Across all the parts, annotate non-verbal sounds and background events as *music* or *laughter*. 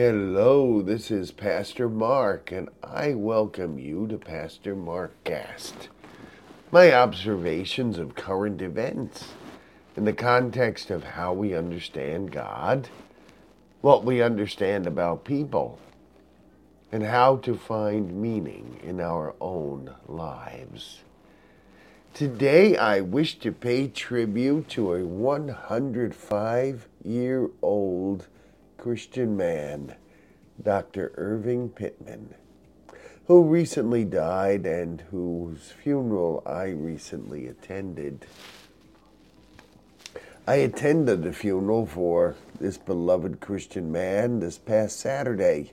Hello, this is Pastor Mark, and I welcome you to Pastor Mark Cast. My observations of current events in the context of how we understand God, what we understand about people, and how to find meaning in our own lives. Today, I wish to pay tribute to a 105 year old Christian man, Dr. Irving Pitman, who recently died and whose funeral I recently attended. I attended the funeral for this beloved Christian man this past Saturday.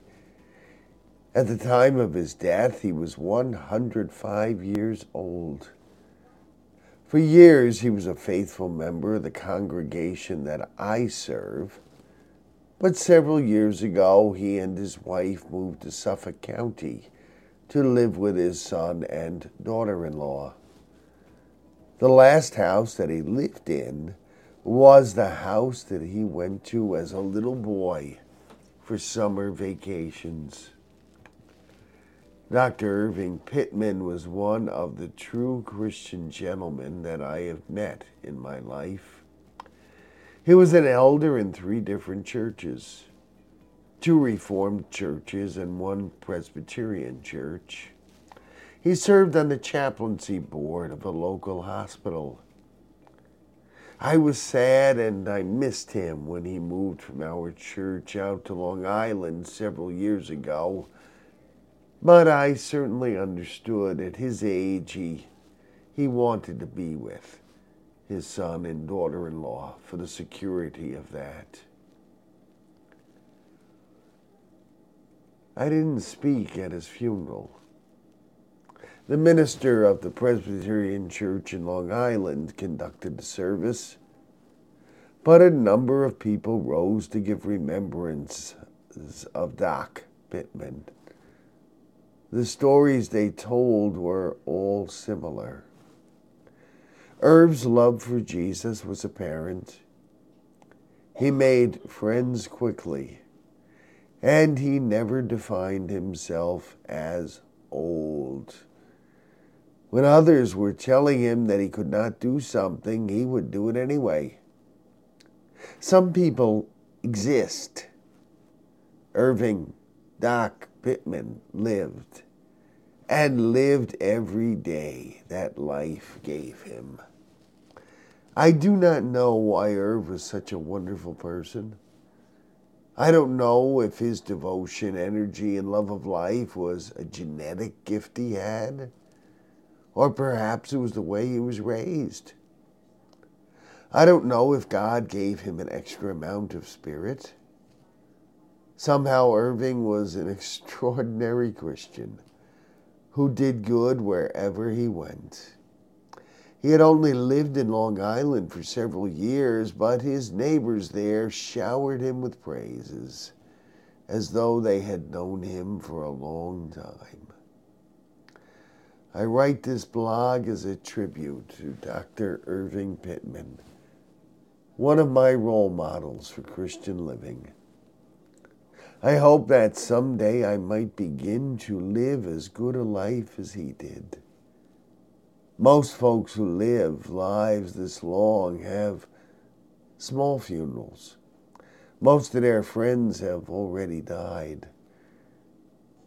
At the time of his death, he was 105 years old. For years, he was a faithful member of the congregation that I serve. But several years ago, he and his wife moved to Suffolk County to live with his son and daughter in law. The last house that he lived in was the house that he went to as a little boy for summer vacations. Dr. Irving Pitman was one of the true Christian gentlemen that I have met in my life. He was an elder in three different churches two Reformed churches and one Presbyterian church. He served on the chaplaincy board of a local hospital. I was sad and I missed him when he moved from our church out to Long Island several years ago. But I certainly understood at his age he, he wanted to be with his son and daughter in law for the security of that. I didn't speak at his funeral. The minister of the Presbyterian Church in Long Island conducted the service, but a number of people rose to give remembrances of Doc Pitman. The stories they told were all similar. Irv's love for Jesus was apparent. He made friends quickly, and he never defined himself as old. When others were telling him that he could not do something, he would do it anyway. Some people exist. Irving, Doc Pitman lived, and lived every day that life gave him. I do not know why Irv was such a wonderful person. I don't know if his devotion, energy, and love of life was a genetic gift he had or perhaps it was the way he was raised. I don't know if God gave him an extra amount of spirit. Somehow, Irving was an *laughs* extraordinary Christian who did good wherever he went. He had only lived in Long Island for several years, but his neighbors there showered him with praises as though they had known him for a long time. I write this blog as a tribute to Dr. Irving Pitman, one of my role models for Christian living. I hope that someday I might begin to live as good a life as he did. Most folks who live lives this long have small funerals. Most of their friends have already died.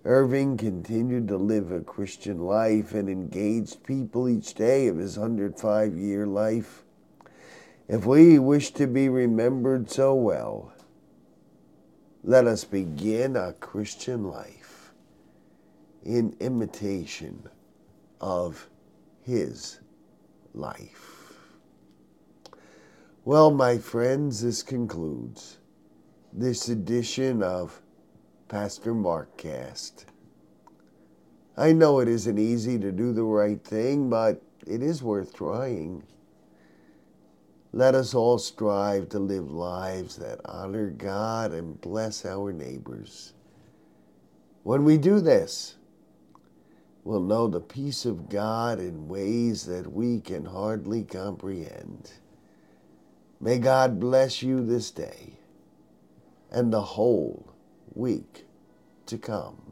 Irving continued to live a Christian life and engaged people each day of his 105 year life. If we wish to be remembered so well, let us begin a Christian life in imitation of his life. Well, my friends, this concludes this edition of Pastor Mark Cast. I know it isn't easy to do the right thing, but it is worth trying. Let us all strive to live lives that honor God and bless our neighbors. When we do this, we'll know the peace of God in ways that we can hardly comprehend. May God bless you this day and the whole week to come.